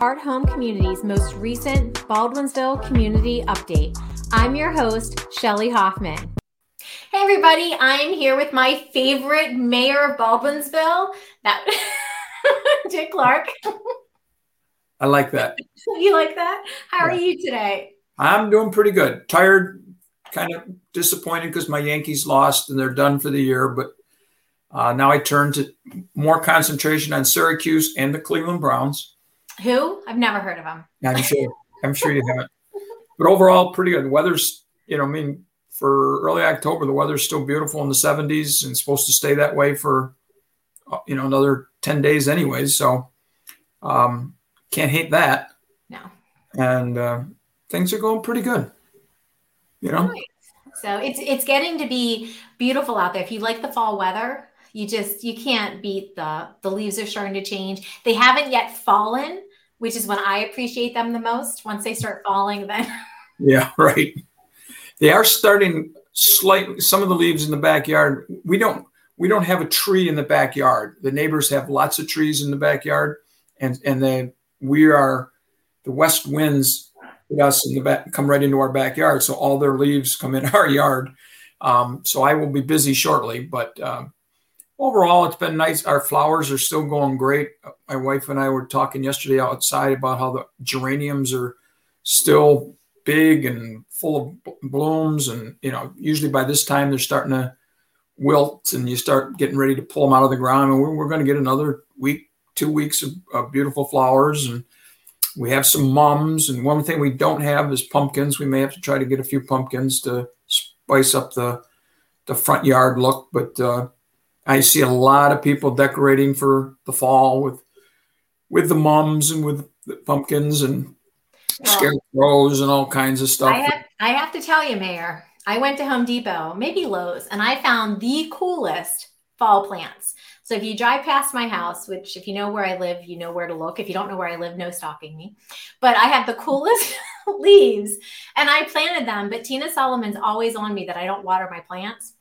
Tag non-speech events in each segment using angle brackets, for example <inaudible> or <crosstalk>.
Heart Home Community's most recent Baldwinsville Community Update. I'm your host, Shelly Hoffman. Hey everybody, I'm here with my favorite mayor of Baldwinsville, that <laughs> Dick Clark. I like that. <laughs> you like that? How yeah. are you today? I'm doing pretty good. Tired, kind of disappointed because my Yankees lost and they're done for the year, but uh, now I turn to more concentration on Syracuse and the Cleveland Browns. Who? I've never heard of them. I'm sure. I'm sure you haven't. But overall, pretty good. weather's, you know, I mean, for early October, the weather's still beautiful in the 70s and supposed to stay that way for, uh, you know, another 10 days, anyways. So, um, can't hate that. No. And uh, things are going pretty good. You know. Right. So it's it's getting to be beautiful out there. If you like the fall weather, you just you can't beat the the leaves are starting to change. They haven't yet fallen, which is when I appreciate them the most. Once they start falling, then <laughs> yeah, right. They are starting slightly. Some of the leaves in the backyard. We don't we don't have a tree in the backyard. The neighbors have lots of trees in the backyard, and and they we are the west winds hit us in the back come right into our backyard, so all their leaves come in <laughs> our yard. Um, so I will be busy shortly, but um, overall, it's been nice. Our flowers are still going great. My wife and I were talking yesterday outside about how the geraniums are still big and full of blooms. And, you know, usually by this time they're starting to wilt and you start getting ready to pull them out of the ground. And we're, we're going to get another week, two weeks of, of beautiful flowers. And we have some mums. And one thing we don't have is pumpkins. We may have to try to get a few pumpkins to spice up the, the front yard look. But, uh, I see a lot of people decorating for the fall with with the mums and with the pumpkins and well, scarecrows and all kinds of stuff. I have, I have to tell you, Mayor, I went to Home Depot, maybe Lowe's, and I found the coolest fall plants. So if you drive past my house, which if you know where I live, you know where to look. If you don't know where I live, no stalking me. But I have the coolest <laughs> leaves and I planted them. But Tina Solomon's always on me that I don't water my plants.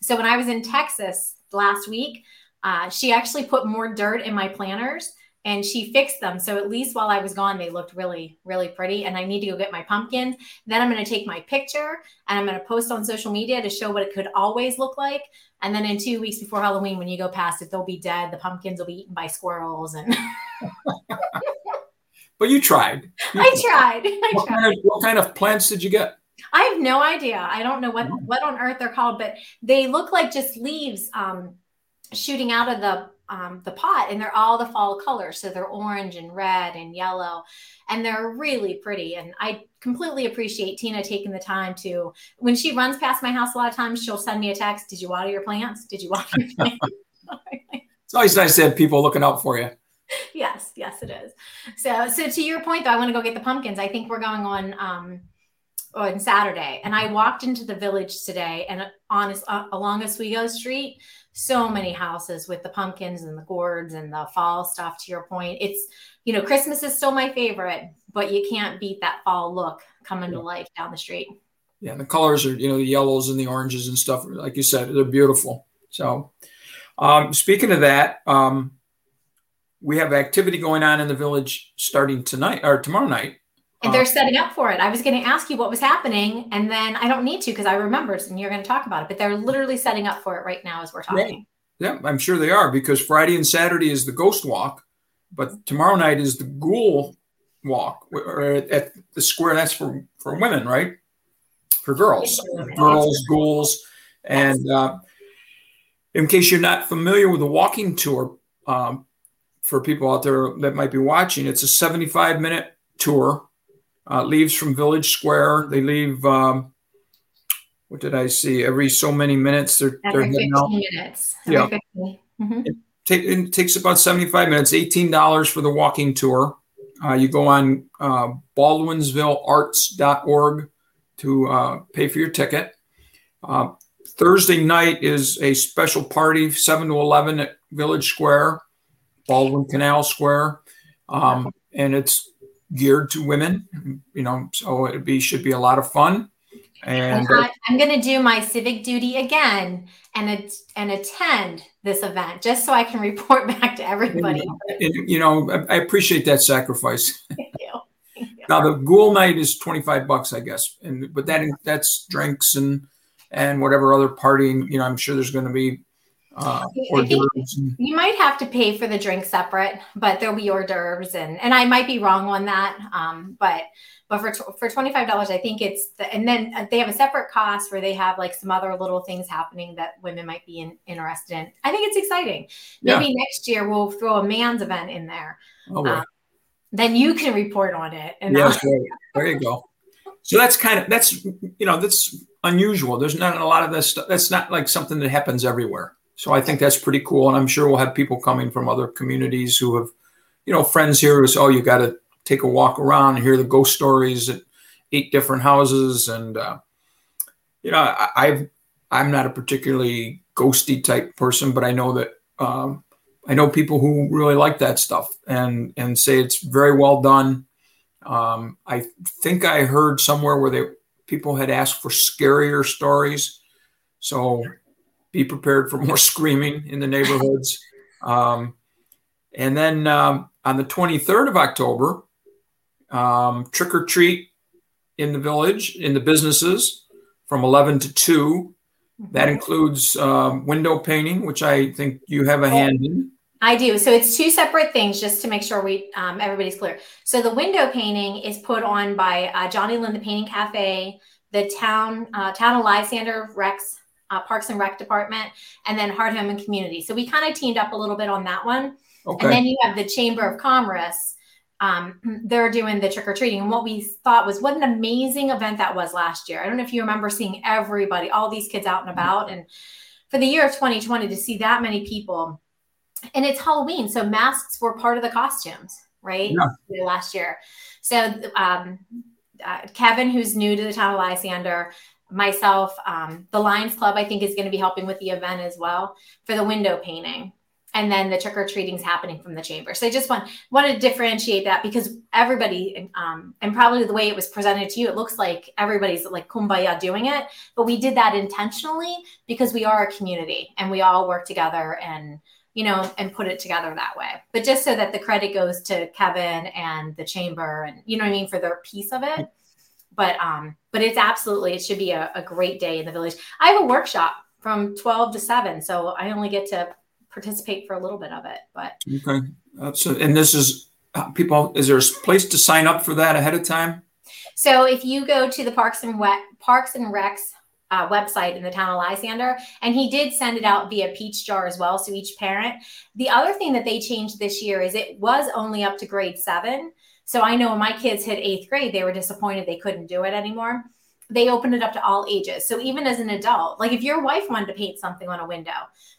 So when I was in Texas, last week, uh, she actually put more dirt in my planters and she fixed them. So at least while I was gone, they looked really, really pretty. And I need to go get my pumpkins. Then I'm going to take my picture and I'm going to post on social media to show what it could always look like. And then in two weeks before Halloween, when you go past it, they'll be dead. The pumpkins will be eaten by squirrels. And <laughs> but you tried. You I tried. I what, tried. Kind of, what kind of plants did you get? I have no idea. I don't know what what on earth they're called, but they look like just leaves um, shooting out of the um, the pot, and they're all the fall colors. So they're orange and red and yellow, and they're really pretty. And I completely appreciate Tina taking the time to. When she runs past my house, a lot of times she'll send me a text. Did you water your plants? Did you water your plants? <laughs> <laughs> it's always nice to have people looking out for you yes yes it is so so to your point though i want to go get the pumpkins i think we're going on um on Saturday, and I walked into the village today, and on uh, along Oswego Street, so many houses with the pumpkins and the gourds and the fall stuff. To your point, it's you know Christmas is still my favorite, but you can't beat that fall look coming yeah. to life down the street. Yeah, the colors are you know the yellows and the oranges and stuff. Like you said, they're beautiful. So, um, speaking of that, um, we have activity going on in the village starting tonight or tomorrow night and they're setting up for it. I was going to ask you what was happening, and then I don't need to because I remembered, and you're going to talk about it. But they're literally setting up for it right now as we're talking. Yeah. yeah, I'm sure they are because Friday and Saturday is the Ghost Walk, but tomorrow night is the Ghoul Walk at the square. That's for for women, right? For girls, girls, ghouls, and uh, in case you're not familiar with the walking tour, um, for people out there that might be watching, it's a 75 minute tour uh, leaves from Village Square. They leave. Um, what did I see? Every so many minutes, they're every they're 15 out. minutes. Every yeah, mm-hmm. it, take, it, takes about seventy-five minutes. Eighteen dollars for the walking tour. Uh, you go on uh, BaldwinsvilleArts.org to uh, pay for your ticket. Uh, Thursday night is a special party, seven to eleven at Village Square, Baldwin Canal Square, um, and it's geared to women. You know, so it be should be a lot of fun. And I, am going to do my civic duty again and and attend this event just so I can <laughs> report back to everybody. And, and, you know, I, I appreciate that sacrifice. <laughs> Now the ghoul night is twenty five bucks, I guess, and but that that's drinks and and whatever other partying. You know, I'm sure there's going to be uh, hors d'oeuvres. You might have to pay for the drink separate, but there'll be hors d'oeuvres, and and I might be wrong on that, um, but but for for twenty five dollars, I think it's the, and then uh, they have a separate cost where they have like some other little things happening that women might be in, interested in. I think it's exciting. Maybe yeah. next year we'll throw a man's event in there. Oh, um, then you can report on it. And yes, right. there you go. So that's kind of that's you know that's unusual. There's not a lot of this stuff. That's not like something that happens everywhere. So I think that's pretty cool, and I'm sure we'll have people coming from other communities who have, you know, friends here who say, "Oh, you got to take a walk around and hear the ghost stories at eight different houses." And uh, you know, I, I've I'm not a particularly ghosty type person, but I know that um, I know people who really like that stuff and and say it's very well done. Um, I think I heard somewhere where they people had asked for scarier stories, so be prepared for more <laughs> screaming in the neighborhoods. Um, and then um, on the 23rd of October, um, trick or treat in the village in the businesses from 11 to 2. That includes um, window painting, which I think you have a hand in. I do. So it's two separate things, just to make sure we um, everybody's clear. So the window painting is put on by uh, Johnny Lynn, the Painting Cafe, the town uh, town of Lysander Rex uh, Parks and Rec Department, and then Heart Home and Community. So we kind of teamed up a little bit on that one. Okay. And then you have the Chamber of Commerce. Um, <clears throat> they're doing the trick or treating, and what we thought was what an amazing event that was last year. I don't know if you remember seeing everybody, all these kids out and about, and for the year of 2020 to see that many people and it's Halloween, so masks were part of the costumes, right? Yeah. Last year, so um, uh, Kevin, who's new to the town of Lysander, myself, um, the Lions Club, I think is going to be helping with the event as well for the window painting. And then the trick or treating is happening from the chamber. So I just want want to differentiate that because everybody, um, and probably the way it was presented to you, it looks like everybody's like kumbaya doing it. But we did that intentionally because we are a community and we all work together and you know, and put it together that way. But just so that the credit goes to Kevin and the chamber and you know what I mean for their piece of it. But um, but it's absolutely it should be a, a great day in the village. I have a workshop from 12 to 7, so I only get to participate for a little bit of it. But okay. So and this is uh, people is there a place to sign up for that ahead of time? So if you go to the Parks and Wet Parks and Recs uh, website in the town of Lysander, and he did send it out via Peach Jar as well. So each parent. The other thing that they changed this year is it was only up to grade seven. So I know when my kids hit eighth grade, they were disappointed they couldn't do it anymore. They opened it up to all ages. So even as an adult, like if your wife wanted to paint something on a window,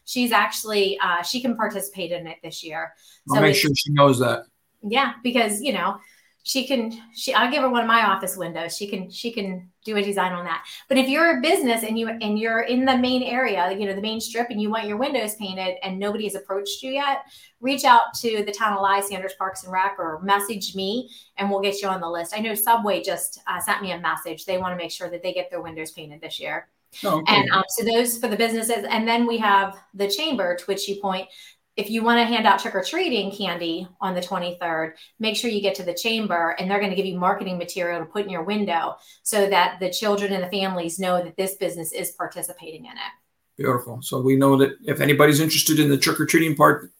she's actually uh, she can participate in it this year. I'll make sure she knows that. Yeah, because you know she can she i'll give her one of my office windows. She can she can do a design on that. But if you're a business and you and you're in the main area you know the main strip and you want your windows painted and nobody has approached you yet reach out to the town of Lysanders Parks and Rec or message me and we'll get you on the list. I know subway just uh, sent me a message. They want to make sure that they get their windows painted this year. Oh, okay. And um, so those for the businesses, and then we have the chamber to which you point if you want to hand out trick or treating candy on the 23rd, make sure you get to the chamber and they're going to give you marketing material to put in your window so that the children and the families know that this business is participating in it. Beautiful. So we know that if anybody's interested in the trick or treating part,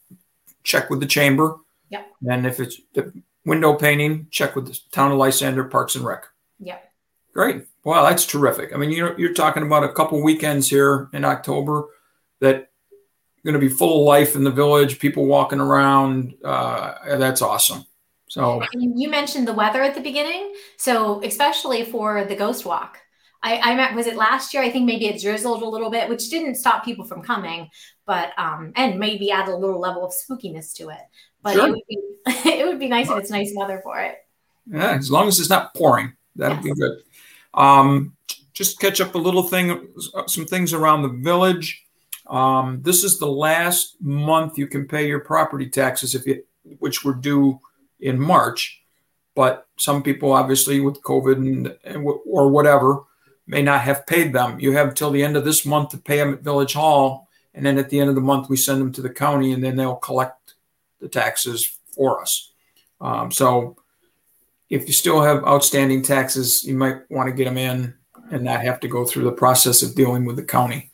check with the chamber. Yep. And if it's the window painting, check with the town of Lysander Parks and Rec. Yep. Great. Wow, that's terrific. I mean, you're you're talking about a couple weekends here in October that going to be full of life in the village, people walking around. Uh, that's awesome. So you mentioned the weather at the beginning, so especially for the ghost walk. I, I met, was it last year? I think maybe it drizzled a little bit, which didn't stop people from coming, but um, and maybe add a little level of spookiness to it. But sure. it, would be, <laughs> it would be nice if it's nice weather for it. Yeah, as long as it's not pouring, that'd yes. be good. Um, just catch up a little thing, some things around the village. Um, this is the last month you can pay your property taxes if you, which were due in March. But some people, obviously, with COVID and, and or whatever, may not have paid them. You have till the end of this month to pay them at Village Hall, and then at the end of the month we send them to the county, and then they'll collect the taxes for us. Um, so if you still have outstanding taxes, you might want to get them in and not have to go through the process of dealing with the county.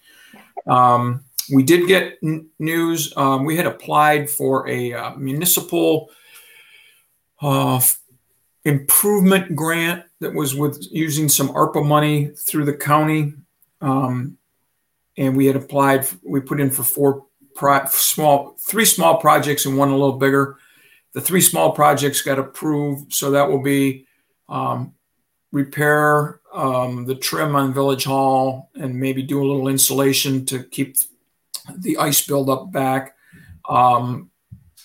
Um, we did get n- news. Um, we had applied for a uh, municipal uh, improvement grant that was with using some ARPA money through the county. Um, and we had applied, we put in for four pro- small, three small projects and one a little bigger. The three small projects got approved. So that will be um, repair um, the trim on Village Hall and maybe do a little insulation to keep the ice buildup back. Um,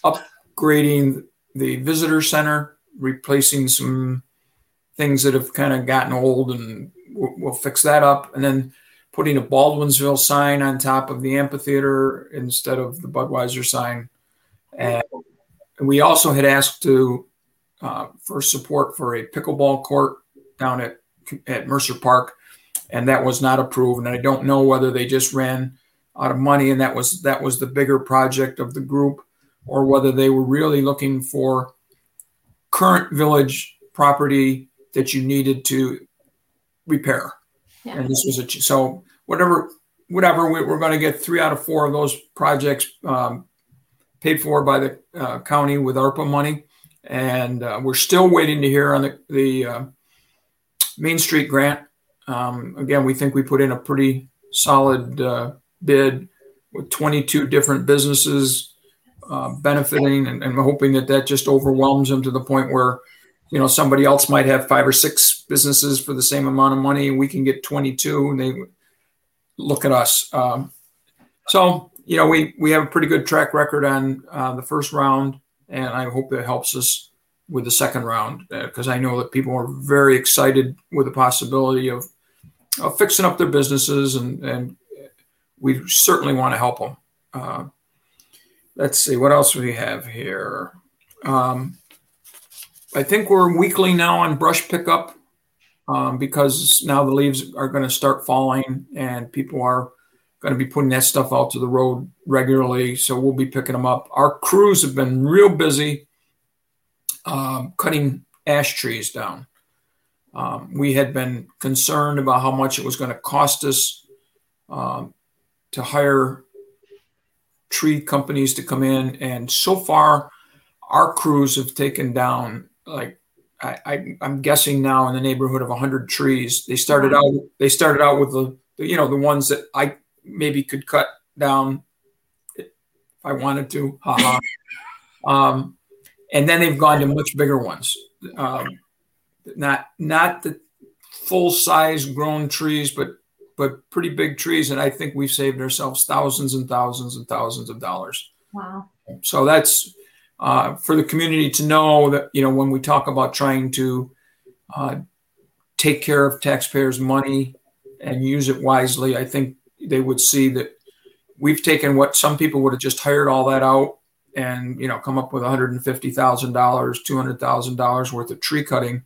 upgrading the visitor center, replacing some things that have kind of gotten old, and we'll, we'll fix that up. And then putting a Baldwinsville sign on top of the amphitheater instead of the Budweiser sign. And we also had asked to uh, for support for a pickleball court down at at Mercer Park, and that was not approved. And I don't know whether they just ran out of money, and that was that was the bigger project of the group, or whether they were really looking for current village property that you needed to repair. Yeah. And this was a so whatever whatever we, are going to get three out of four of those projects um, paid for by the uh, county with ARPA money, and uh, we're still waiting to hear on the the uh, Main Street grant. Um, again, we think we put in a pretty solid uh, bid with 22 different businesses uh, benefiting, and, and hoping that that just overwhelms them to the point where, you know, somebody else might have five or six businesses for the same amount of money, we can get 22, and they look at us. Um, so, you know, we we have a pretty good track record on uh, the first round, and I hope that helps us with the second round because uh, I know that people are very excited with the possibility of, of fixing up their businesses, and, and we certainly want to help them. Uh, let's see what else we have here. Um, I think we're weekly now on brush pickup um, because now the leaves are going to start falling and people are going to be putting that stuff out to the road regularly. So we'll be picking them up. Our crews have been real busy um, cutting ash trees down. Um, we had been concerned about how much it was going to cost us um, to hire tree companies to come in, and so far, our crews have taken down like I, am guessing now in the neighborhood of 100 trees. They started out they started out with the, the you know the ones that I maybe could cut down if I wanted to. Haha. <laughs> um, and then they've gone to much bigger ones. Um, not not the full size grown trees, but but pretty big trees. And I think we've saved ourselves thousands and thousands and thousands of dollars. Wow! So that's uh, for the community to know that you know when we talk about trying to uh, take care of taxpayers' money and use it wisely, I think they would see that we've taken what some people would have just hired all that out and you know come up with $150,000, $200,000 worth of tree cutting.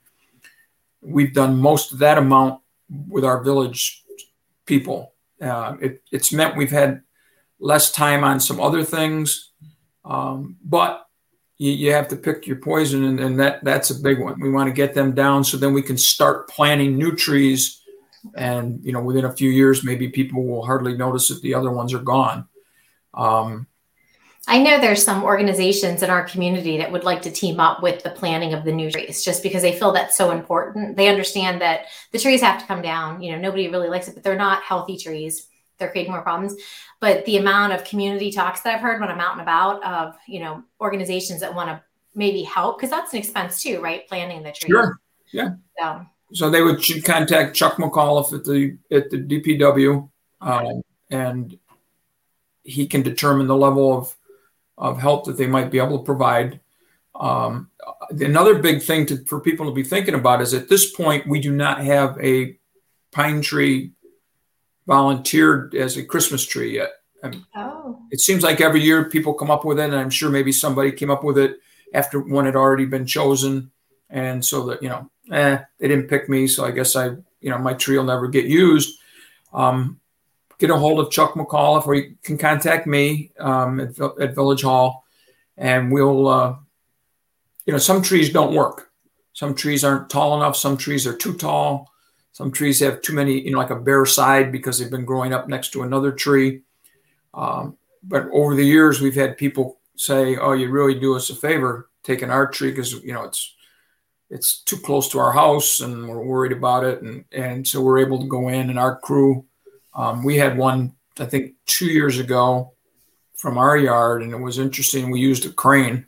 We've done most of that amount with our village people. Uh, it, it's meant we've had less time on some other things, um, but you, you, have to pick your poison, and, and that that's a big one. We want to get them down so then we can start planting new trees, and you know within a few years maybe people will hardly notice that the other ones are gone. Um, I know there's some organizations in our community that would like to team up with the planning of the new trees just because they feel that's so important. They understand that the trees have to come down. You know, nobody really likes it, but they're not healthy trees. They're creating more problems. But the amount of community talks that I've heard when I'm out and about of, you know, organizations that want to maybe help, because that's an expense too, right? Planting the trees. Sure. Yeah. So, so they would should contact Chuck McAuliffe at the at the DPW, um, and he can determine the level of of help that they might be able to provide. Um, another big thing to, for people to be thinking about is at this point, we do not have a pine tree volunteered as a Christmas tree yet. And oh. It seems like every year people come up with it, and I'm sure maybe somebody came up with it after one had already been chosen. And so that, you know, eh, they didn't pick me. So I guess I, you know, my tree will never get used. Um, get a hold of Chuck McAuliffe, or you can contact me um, at, at, Village Hall, and we'll. Uh, you know, some trees don't work. Some trees aren't tall enough. Some trees are too tall. Some trees have too many, you know, like a bare side because they've been growing up next to another tree. Um, but over the years, we've had people say, "Oh, you really do us a favor taking our tree because you know it's it's too close to our house and we're worried about it." And and so we're able to go in and our crew. Um, we had one, I think, two years ago from our yard, and it was interesting. We used a crane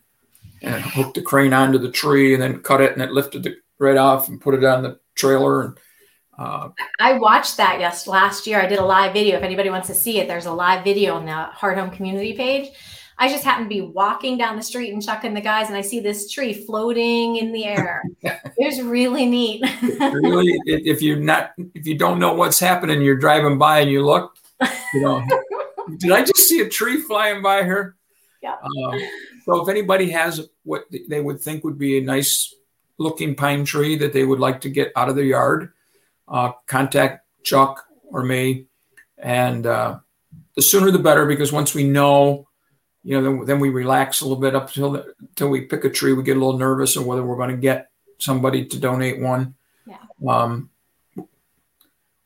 and hooked the crane onto the tree and then cut it and it lifted it right off and put it on the trailer and uh, I watched that yes last year. I did a live video. If anybody wants to see it, there's a live video on the Heart Home community page. I just happened to be walking down the street and chucking the guys, and I see this tree floating in the air. <laughs> it was really neat. really, if you're not, if you don't know what's happening, you're driving by and you look. You know, <laughs> did I just see a tree flying by here? Yeah. Uh, so if anybody has what they would think would be a nice looking pine tree that they would like to get out of their yard, uh, contact Chuck or me, and uh, the sooner the better because once we know you know, then, then we relax a little bit up until until we pick a tree. We get a little nervous of whether we're going to get somebody to donate one. Yeah. Um,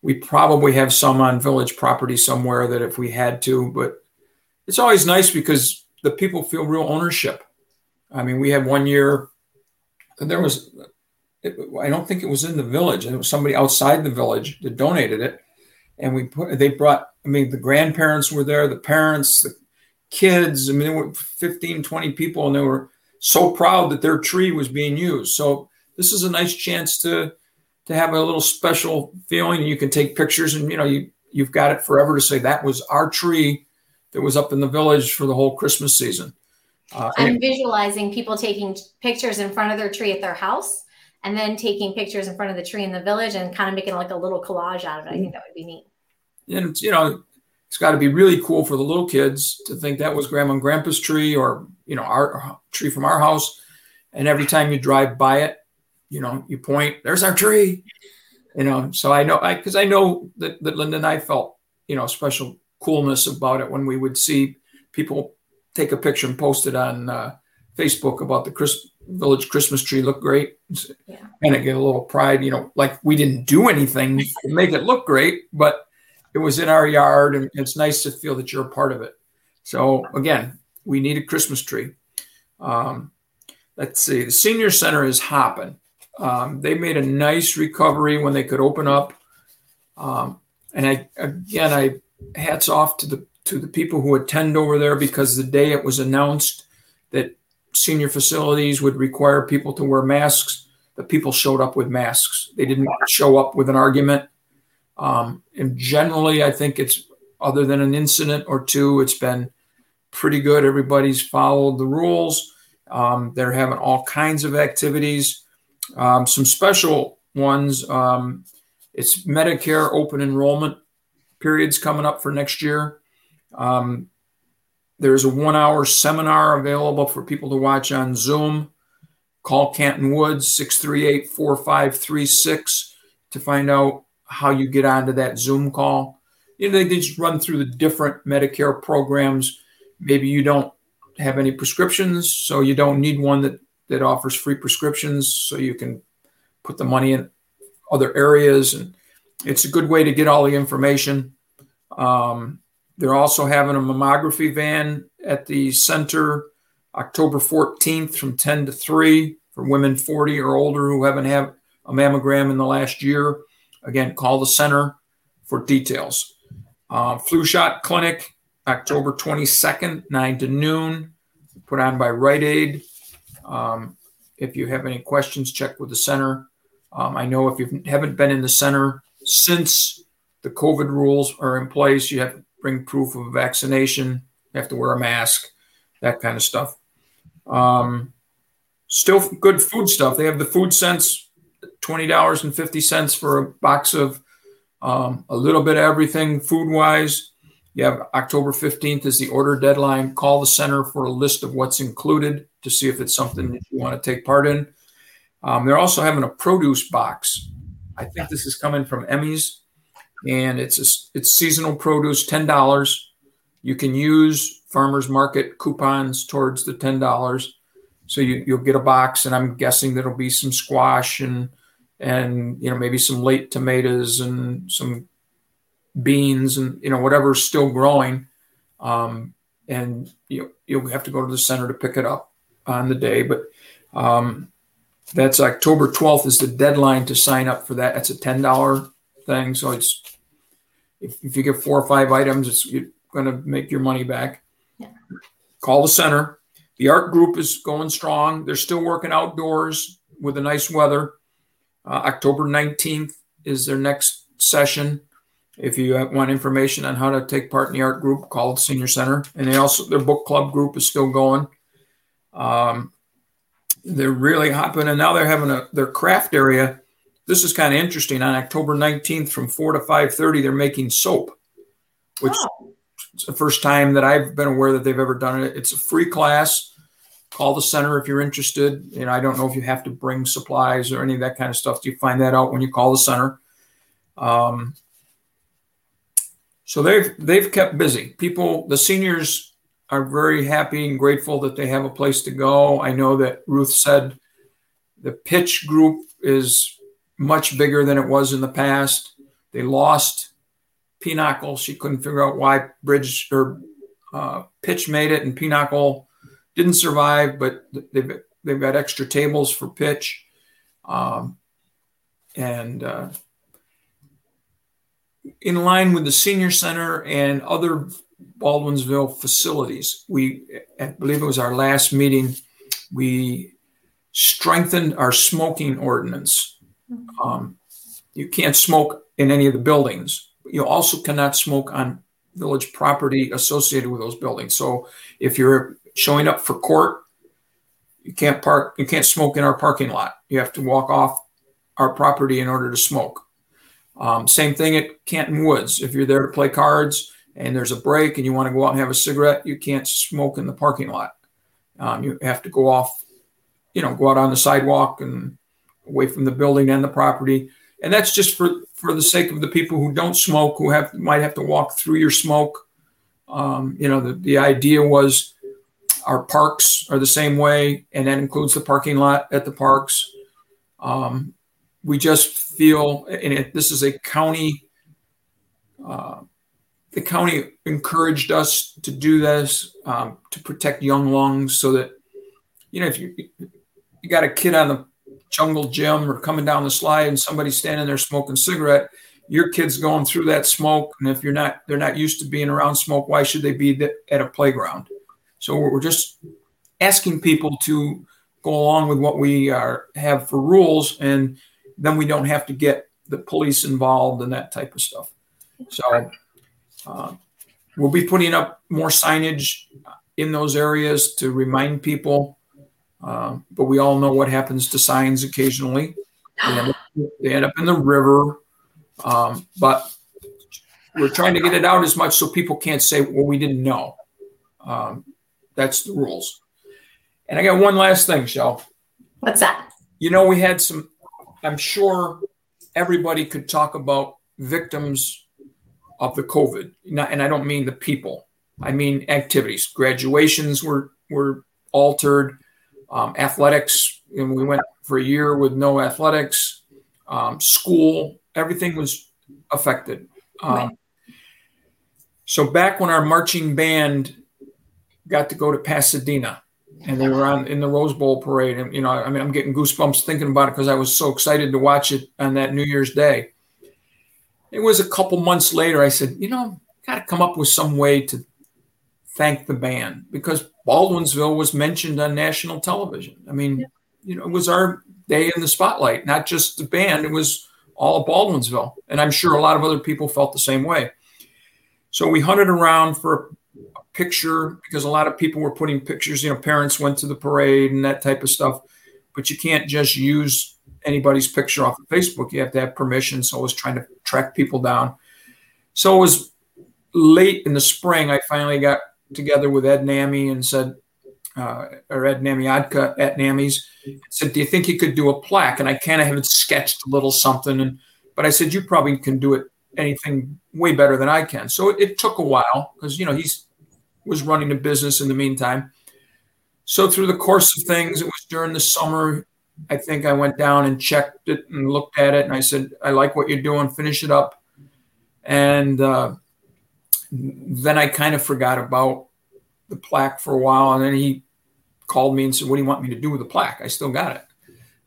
we probably have some on village property somewhere that if we had to, but it's always nice because the people feel real ownership. I mean, we had one year, there was, it, I don't think it was in the village. It was somebody outside the village that donated it. And we put, they brought, I mean, the grandparents were there, the parents, the kids. I mean, there were 15, 20 people, and they were so proud that their tree was being used. So this is a nice chance to to have a little special feeling. You can take pictures, and you know, you you've got it forever to say that was our tree that was up in the village for the whole Christmas season. Uh, I'm visualizing people taking pictures in front of their tree at their house and then taking pictures in front of the tree in the village and kind of making like a little collage out of it. I think that would be neat. And you know, it's got to be really cool for the little kids to think that was grandma and grandpa's tree or you know our tree from our house. And every time you drive by it you know you point there's our tree. You know so i know i because i know that, that linda and i felt you know special coolness about it when we would see people take a picture and post it on uh, facebook about the Chris, village christmas tree look great. Yeah. and it get a little pride you know like we didn't do anything to make it look great but it was in our yard, and it's nice to feel that you're a part of it. So again, we need a Christmas tree. Um, let's see, the senior center is hopping. Um, they made a nice recovery when they could open up. Um, and I again, I hats off to the to the people who attend over there because the day it was announced that senior facilities would require people to wear masks, the people showed up with masks. They didn't show up with an argument. Um, and generally, I think it's other than an incident or two, it's been pretty good. Everybody's followed the rules. Um, they're having all kinds of activities. Um, some special ones. Um, it's Medicare open enrollment periods coming up for next year. Um, there's a one hour seminar available for people to watch on Zoom. Call Canton Woods 638 4536 to find out how you get onto that Zoom call. You know, they just run through the different Medicare programs. Maybe you don't have any prescriptions, so you don't need one that, that offers free prescriptions, so you can put the money in other areas. And it's a good way to get all the information. Um, they're also having a mammography van at the center October 14th from 10 to 3 for women 40 or older who haven't had a mammogram in the last year. Again, call the center for details. Uh, flu shot clinic, October 22nd, 9 to noon, put on by Rite Aid. Um, if you have any questions, check with the center. Um, I know if you haven't been in the center since the COVID rules are in place, you have to bring proof of vaccination, you have to wear a mask, that kind of stuff. Um, still good food stuff. They have the food sense $20.50 for a box of um, a little bit of everything food wise. You have October 15th is the order deadline. Call the center for a list of what's included to see if it's something that you want to take part in. Um, they're also having a produce box. I think this is coming from Emmy's. and it's a, it's seasonal produce, ten dollars. You can use farmers market coupons towards the ten dollars, so you, you'll get a box, and I'm guessing there'll be some squash and and you know maybe some late tomatoes and some beans and you know whatever's still growing, um, and you you'll have to go to the center to pick it up on the day, but. Um, that's October 12th is the deadline to sign up for that. That's a $10 thing. So it's if, if you get four or five items, it's you're going to make your money back. Yeah. Call the center. The art group is going strong. They're still working outdoors with the nice weather. Uh, October 19th is their next session. If you want information on how to take part in the art group, call the senior center. And they also their book club group is still going. Um, they're really hopping, and now they're having a their craft area. This is kind of interesting. On October 19th, from four to 5:30, they're making soap, which oh. is the first time that I've been aware that they've ever done it. It's a free class. Call the center if you're interested. You know, I don't know if you have to bring supplies or any of that kind of stuff. Do You find that out when you call the center. Um, so they've they've kept busy. People, the seniors are very happy and grateful that they have a place to go. I know that Ruth said the pitch group is much bigger than it was in the past. They lost Pinochle. She couldn't figure out why Bridge or uh, Pitch made it, and Pinochle didn't survive. But they've they've got extra tables for Pitch, um, and uh, in line with the senior center and other Baldwinsville facilities. We, I believe it was our last meeting, we strengthened our smoking ordinance. Um, you can't smoke in any of the buildings. You also cannot smoke on village property associated with those buildings. So if you're showing up for court, you can't park, you can't smoke in our parking lot. You have to walk off our property in order to smoke. Um, same thing at Canton Woods. If you're there to play cards, and there's a break and you want to go out and have a cigarette, you can't smoke in the parking lot. Um, you have to go off, you know, go out on the sidewalk and away from the building and the property. And that's just for, for the sake of the people who don't smoke, who have might have to walk through your smoke. Um, you know, the, the idea was our parks are the same way, and that includes the parking lot at the parks. Um, we just feel, and it, this is a county uh, the county encouraged us to do this um, to protect young lungs so that you know if you you got a kid on the jungle gym or coming down the slide and somebody's standing there smoking cigarette your kid's going through that smoke and if you're not they're not used to being around smoke why should they be at a playground so we're just asking people to go along with what we are have for rules and then we don't have to get the police involved and that type of stuff so uh, we'll be putting up more signage in those areas to remind people. Uh, but we all know what happens to signs occasionally. They end up, they end up in the river. Um, but we're trying to get it out as much so people can't say, well, we didn't know. Um, that's the rules. And I got one last thing, Shell. What's that? You know, we had some, I'm sure everybody could talk about victims of the COVID. and I don't mean the people. I mean activities. Graduations were were altered. Um, athletics, and we went for a year with no athletics. Um, school, everything was affected. Um, right. So back when our marching band got to go to Pasadena, and they were on in the Rose Bowl parade, and you know, I mean, I'm getting goosebumps thinking about it because I was so excited to watch it on that New Year's Day it was a couple months later. I said, you know, got to come up with some way to thank the band because Baldwinsville was mentioned on national television. I mean, yeah. you know, it was our day in the spotlight, not just the band. It was all of Baldwinsville, and I'm sure a lot of other people felt the same way. So we hunted around for picture because a lot of people were putting pictures. You know, parents went to the parade and that type of stuff, but you can't just use anybody's picture off of Facebook. You have to have permission. So I was trying to track people down. So it was late in the spring. I finally got together with Ed Nami and said, uh, or Ed Namiadka at Nami's, said, "Do you think you could do a plaque?" And I kind of have sketched a little something, and but I said, "You probably can do it anything way better than I can. So it, it took a while because you know he's was running a business in the meantime. So through the course of things, it was during the summer. I think I went down and checked it and looked at it, and I said, "I like what you're doing. Finish it up." And uh, then I kind of forgot about the plaque for a while, and then he called me and said, "What do you want me to do with the plaque?" I still got it.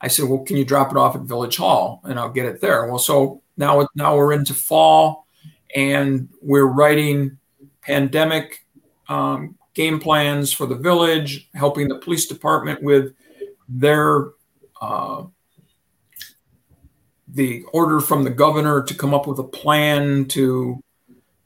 I said, "Well, can you drop it off at Village Hall, and I'll get it there." Well, so now now we're into fall, and we're writing pandemic um, game plans for the village, helping the police department with their uh, the order from the governor to come up with a plan to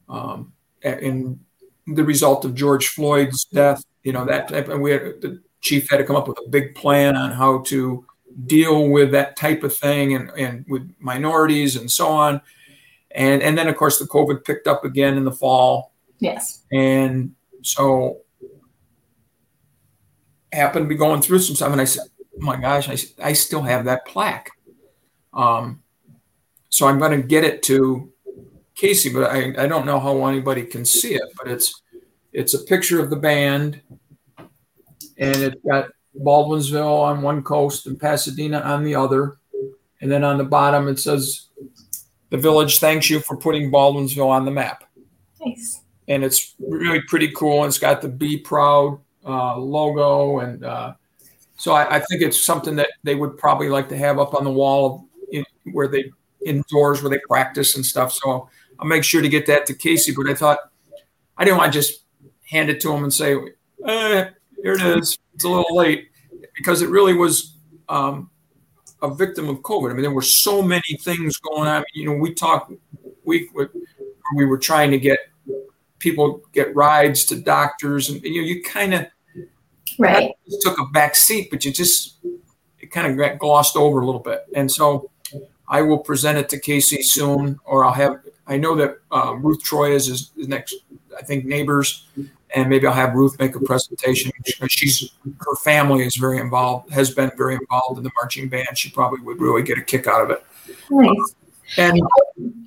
um, in the result of George Floyd's death. You know that type, and we had the chief had to come up with a big plan on how to deal with that type of thing and, and with minorities and so on. And and then of course the COVID picked up again in the fall. Yes. And so happened to be going through some stuff and I said, oh my gosh, I, I still have that plaque. Um, so I'm going to get it to Casey, but I, I don't know how anybody can see it, but it's it's a picture of the band and it's got Baldwinsville on one coast and Pasadena on the other. And then on the bottom it says the village thanks you for putting Baldwinsville on the map. And it's really pretty cool. It's got the Be Proud uh, logo. And uh, so I, I, think it's something that they would probably like to have up on the wall in, where they indoors where they practice and stuff. So I'll make sure to get that to Casey. But I thought I didn't want to just hand it to him and say, eh, "Here it is." It's a little late because it really was um, a victim of COVID. I mean, there were so many things going on. You know, we talked we we were trying to get people get rides to doctors, and you know, you kind of right took a back seat, but you just it kind of got glossed over a little bit. And so I will present it to Casey soon, or I'll have I know that uh, Ruth Troy is his, next, I think, neighbors, and maybe I'll have Ruth make a presentation. She's her family is very involved, has been very involved in the marching band. She probably would really get a kick out of it. Nice. And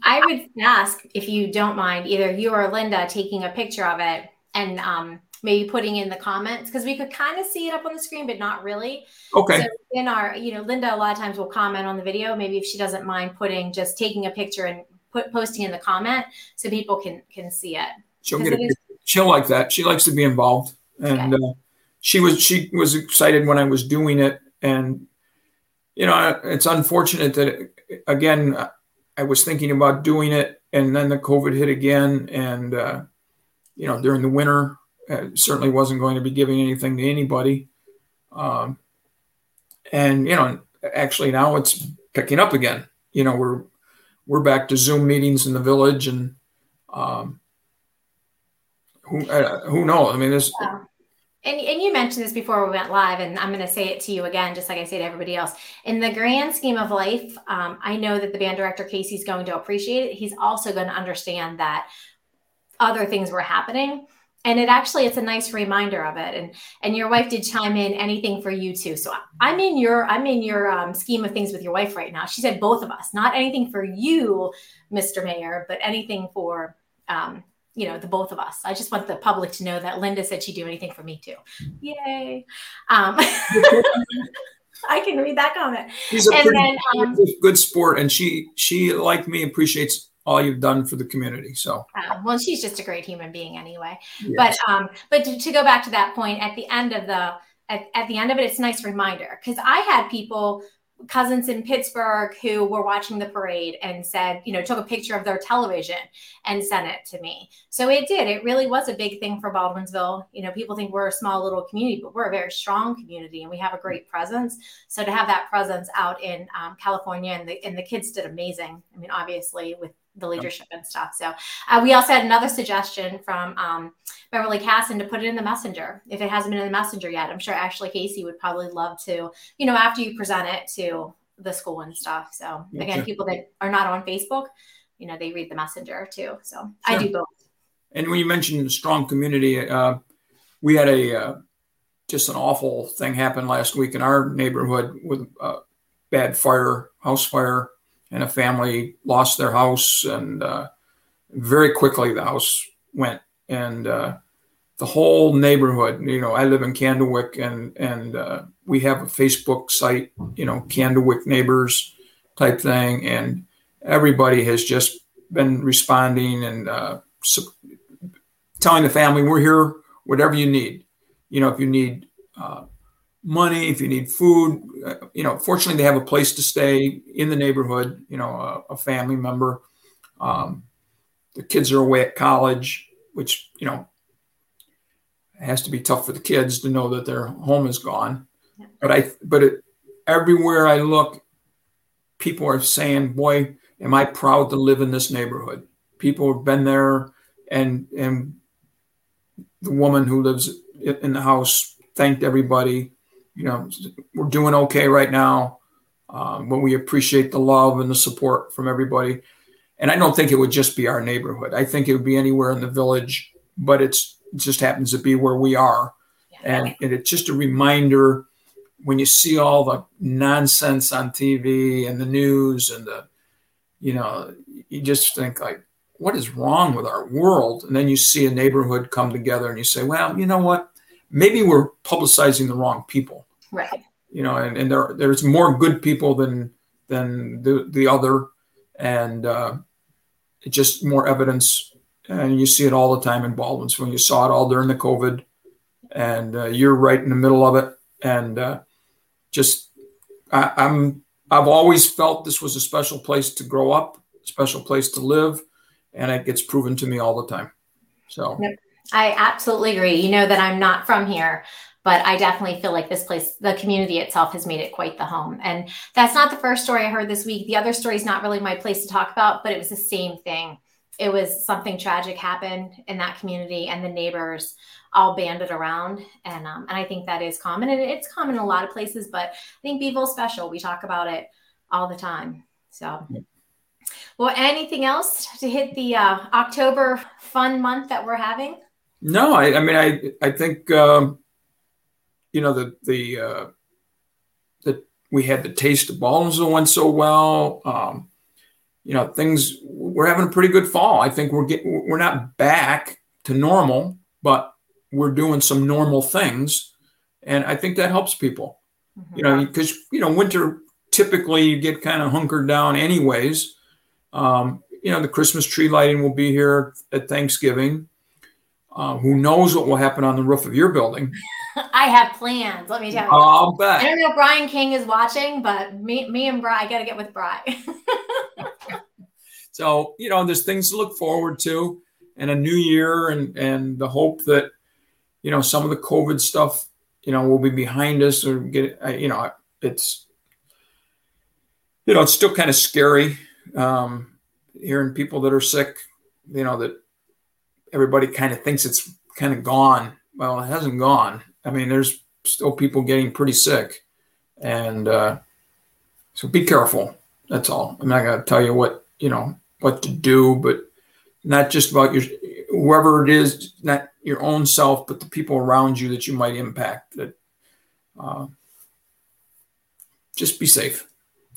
I would ask if you don't mind, either you or Linda taking a picture of it and um, maybe putting in the comments because we could kind of see it up on the screen, but not really. Okay. So in our, you know, Linda a lot of times will comment on the video. Maybe if she doesn't mind putting just taking a picture and put posting in the comment so people can can see it. She'll get it. she'll like that. She likes to be involved, and okay. uh, she was she was excited when I was doing it, and you know it's unfortunate that again I was thinking about doing it, and then the COVID hit again, and uh, you know during the winter uh, certainly wasn't going to be giving anything to anybody. Um, and you know, actually now it's picking up again. You know, we're we're back to Zoom meetings in the village, and um, who uh, who knows? I mean, this. Yeah. And, and you mentioned this before we went live, and I'm going to say it to you again, just like I say to everybody else. In the grand scheme of life, um, I know that the band director Casey's going to appreciate it. He's also going to understand that other things were happening and it actually it's a nice reminder of it and and your wife did chime in anything for you too so i'm in your i'm in your um, scheme of things with your wife right now she said both of us not anything for you mr mayor but anything for um, you know the both of us i just want the public to know that linda said she'd do anything for me too yay um, <laughs> I can read that comment. She's a and pretty then, um, good sport, and she she like me appreciates all you've done for the community. So, uh, well, she's just a great human being anyway. Yes. But, um, but to, to, go back to that point, at the end of the at, at the end of it, it's a nice reminder because I had people cousins in Pittsburgh who were watching the parade and said, you know, took a picture of their television and sent it to me. So it did. It really was a big thing for Baldwinsville. You know, people think we're a small little community, but we're a very strong community and we have a great presence. So to have that presence out in um, California and the and the kids did amazing. I mean, obviously with the leadership and stuff. So uh, we also had another suggestion from um, Beverly Casson to put it in the messenger. If it hasn't been in the messenger yet, I'm sure Ashley Casey would probably love to, you know, after you present it to the school and stuff. So again, people that are not on Facebook, you know, they read the messenger too. So sure. I do both. And when you mentioned the strong community, uh, we had a uh, just an awful thing happen last week in our neighborhood with a bad fire, house fire and a family lost their house, and uh, very quickly the house went, and uh, the whole neighborhood. You know, I live in Candlewick, and and uh, we have a Facebook site, you know, Candlewick Neighbors type thing, and everybody has just been responding and uh, telling the family we're here, whatever you need. You know, if you need uh, money, if you need food, uh, you know, fortunately they have a place to stay in the neighborhood. You know, a, a family member. Um, the kids are away at college, which you know has to be tough for the kids to know that their home is gone. Yeah. But I, but it, everywhere I look, people are saying, "Boy, am I proud to live in this neighborhood." People have been there, and and the woman who lives in the house thanked everybody. You know, we're doing okay right now, um, but we appreciate the love and the support from everybody. And I don't think it would just be our neighborhood. I think it would be anywhere in the village, but it's it just happens to be where we are. Yeah. And, and it's just a reminder when you see all the nonsense on TV and the news and the, you know, you just think like, what is wrong with our world? And then you see a neighborhood come together and you say, well, you know what? Maybe we're publicizing the wrong people. Right. You know, and, and there there's more good people than than the the other, and uh, just more evidence and you see it all the time in Baldwinsville you saw it all during the COVID, and uh, you're right in the middle of it. And uh, just, I, I'm, I've always felt this was a special place to grow up, special place to live, and it gets proven to me all the time. So, yep. I absolutely agree. You know that I'm not from here, but I definitely feel like this place, the community itself has made it quite the home. And that's not the first story I heard this week. The other story is not really my place to talk about, but it was the same thing. It was something tragic happened in that community and the neighbors all banded around. And um, and i think that is common and it's common in a lot of places but i think beeville special. We talk about it all the time. So well anything else to hit the uh, october fun month that we're having? No i, I mean i i think um, you know the the uh, that we had the taste of balls that went so well um, you know things we're having a pretty good fall. I think we're getting we're not back to normal but we're doing some normal things. And i think that helps people. Mm-hmm. you know because you know winter typically you get kind of hunkered down anyways. Um, you know the christmas tree lighting will be here at thanksgiving. Uh, who knows what will happen on the roof of your building <laughs> <laughs> I have plans. Let me tell you. Oh, I'll bet. I don't know if Brian King is watching, but me, me and Brian, I got to get with Brian. <laughs> So, you know, there's things to look forward to and a new year and, and the hope that, you know, some of the COVID stuff, you know, will be behind us or get, uh, you know, it's, you know, it's still kind of scary um, hearing people that are sick, you know, that everybody kind of thinks it's kind of gone. Well, it hasn't gone. I mean, there's still people getting pretty sick. And uh, so be careful. That's all. I'm not going to tell you what, you know, what to do, but not just about your whoever it is, not your own self, but the people around you that you might impact. That uh, just be safe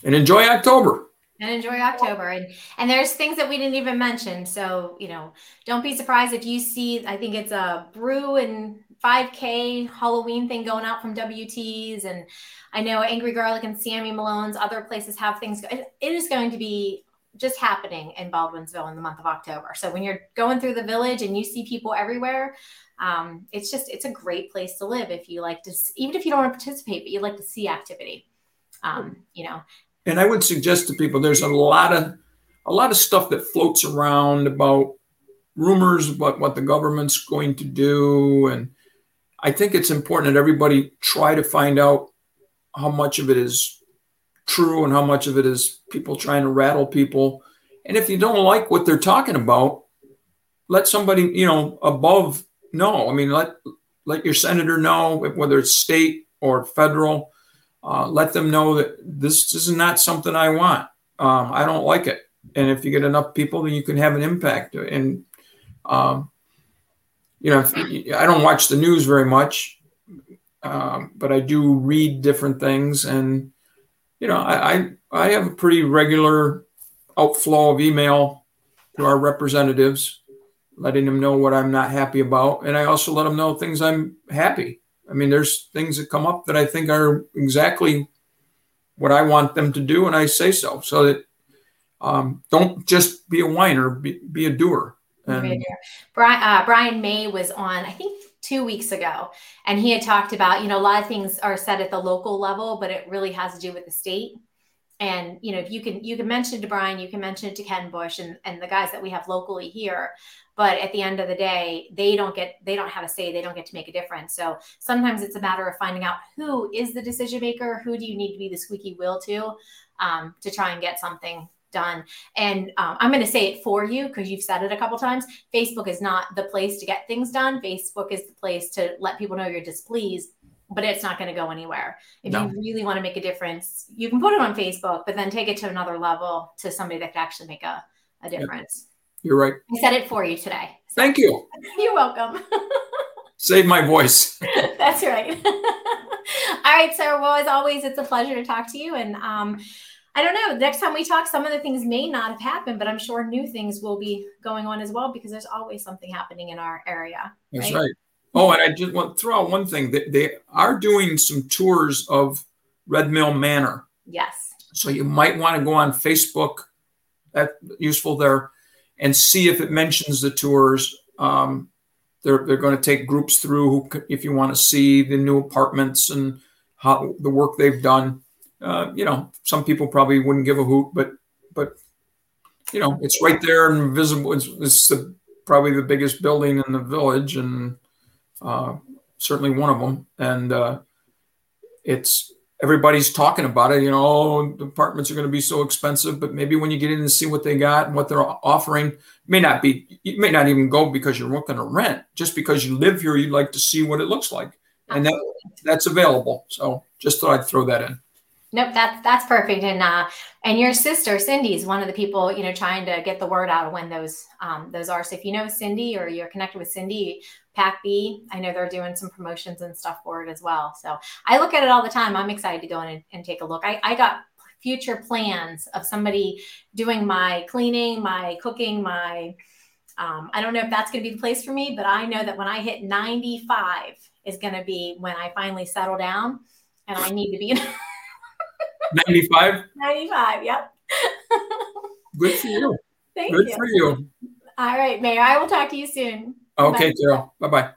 and enjoy October. And enjoy October, and and there's things that we didn't even mention. So you know, don't be surprised if you see. I think it's a brew and 5K Halloween thing going out from WTs, and I know Angry Garlic and Sammy Malone's other places have things. It is going to be just happening in Baldwinsville in the month of October. So when you're going through the village and you see people everywhere, um, it's just it's a great place to live if you like to even if you don't want to participate, but you like to see activity. Um, you know. And I would suggest to people there's a lot of a lot of stuff that floats around about rumors about what the government's going to do and I think it's important that everybody try to find out how much of it is true and how much of it is people trying to rattle people. And if you don't like what they're talking about, let somebody, you know, above know. I mean, let let your senator know whether it's state or federal. Uh, let them know that this, is not something I want. Um, I don't like it. And if you get enough people, then you can have an impact. And um, you know, I don't watch the news very much, um, but I do read different things and you know, I, I, I have a pretty regular outflow of email to our representatives, letting them know what I'm not happy about. And I also let them know things I'm happy. I mean, there's things that come up that I think are exactly what I want them to do, and I say so. So that um, don't just be a whiner, be, be a doer. And, Brian, uh, Brian May was on, I think, two weeks ago, and he had talked about, you know, a lot of things are said at the local level, but it really has to do with the state. And you know, if you can, you can mention it to Brian, you can mention it to Ken Bush and and the guys that we have locally here. But at the end of the day, they don't get, they don't have a say, they don't get to make a difference. So sometimes it's a matter of finding out who is the decision maker, who do you need to be the squeaky wheel to, um, to try and get something done. And um, I'm going to say it for you because you've said it a couple times. Facebook is not the place to get things done. Facebook is the place to let people know you're displeased, but it's not going to go anywhere. If no. you really want to make a difference, you can put it on Facebook, but then take it to another level to somebody that can actually make a, a difference. You're right. I said it for you today. So. Thank you. <laughs> You're welcome. <laughs> Save my voice. <laughs> That's right. All right, sir. Well, as always, it's a pleasure to talk to you. And um, I don't know. Next time we talk, some of the things may not have happened, but I'm sure new things will be going on as well because there's always something happening in our area. That's right. right. Oh, and I just want to throw out one thing. They, they are doing some tours of Red Mill Manor. Yes. So you might want to go on Facebook. That's useful there, and see if it mentions the tours. Um, they're they're going to take groups through who, if you want to see the new apartments and how the work they've done uh, you know, some people probably wouldn't give a hoot, but but you know, it's right there and visible. It's, it's the, probably the biggest building in the village, and uh, certainly one of them. And uh, it's everybody's talking about it. You know, oh, the apartments are going to be so expensive, but maybe when you get in and see what they got and what they're offering, may not be. You may not even go because you're looking to rent. Just because you live here, you'd like to see what it looks like, and that that's available. So just thought I'd throw that in. Nope, that's that's perfect. And uh, and your sister Cindy is one of the people you know trying to get the word out when those um, those are. So if you know Cindy or you're connected with Cindy, Pack B, I know they're doing some promotions and stuff for it as well. So I look at it all the time. I'm excited to go in and, and take a look. I, I got future plans of somebody doing my cleaning, my cooking, my um, I don't know if that's going to be the place for me, but I know that when I hit 95 is going to be when I finally settle down and I need to be. 95? 95, yep. <laughs> Good for you. Thank Good you. for you. All right, Mayor. I will talk to you soon. Okay, Carol. Bye bye.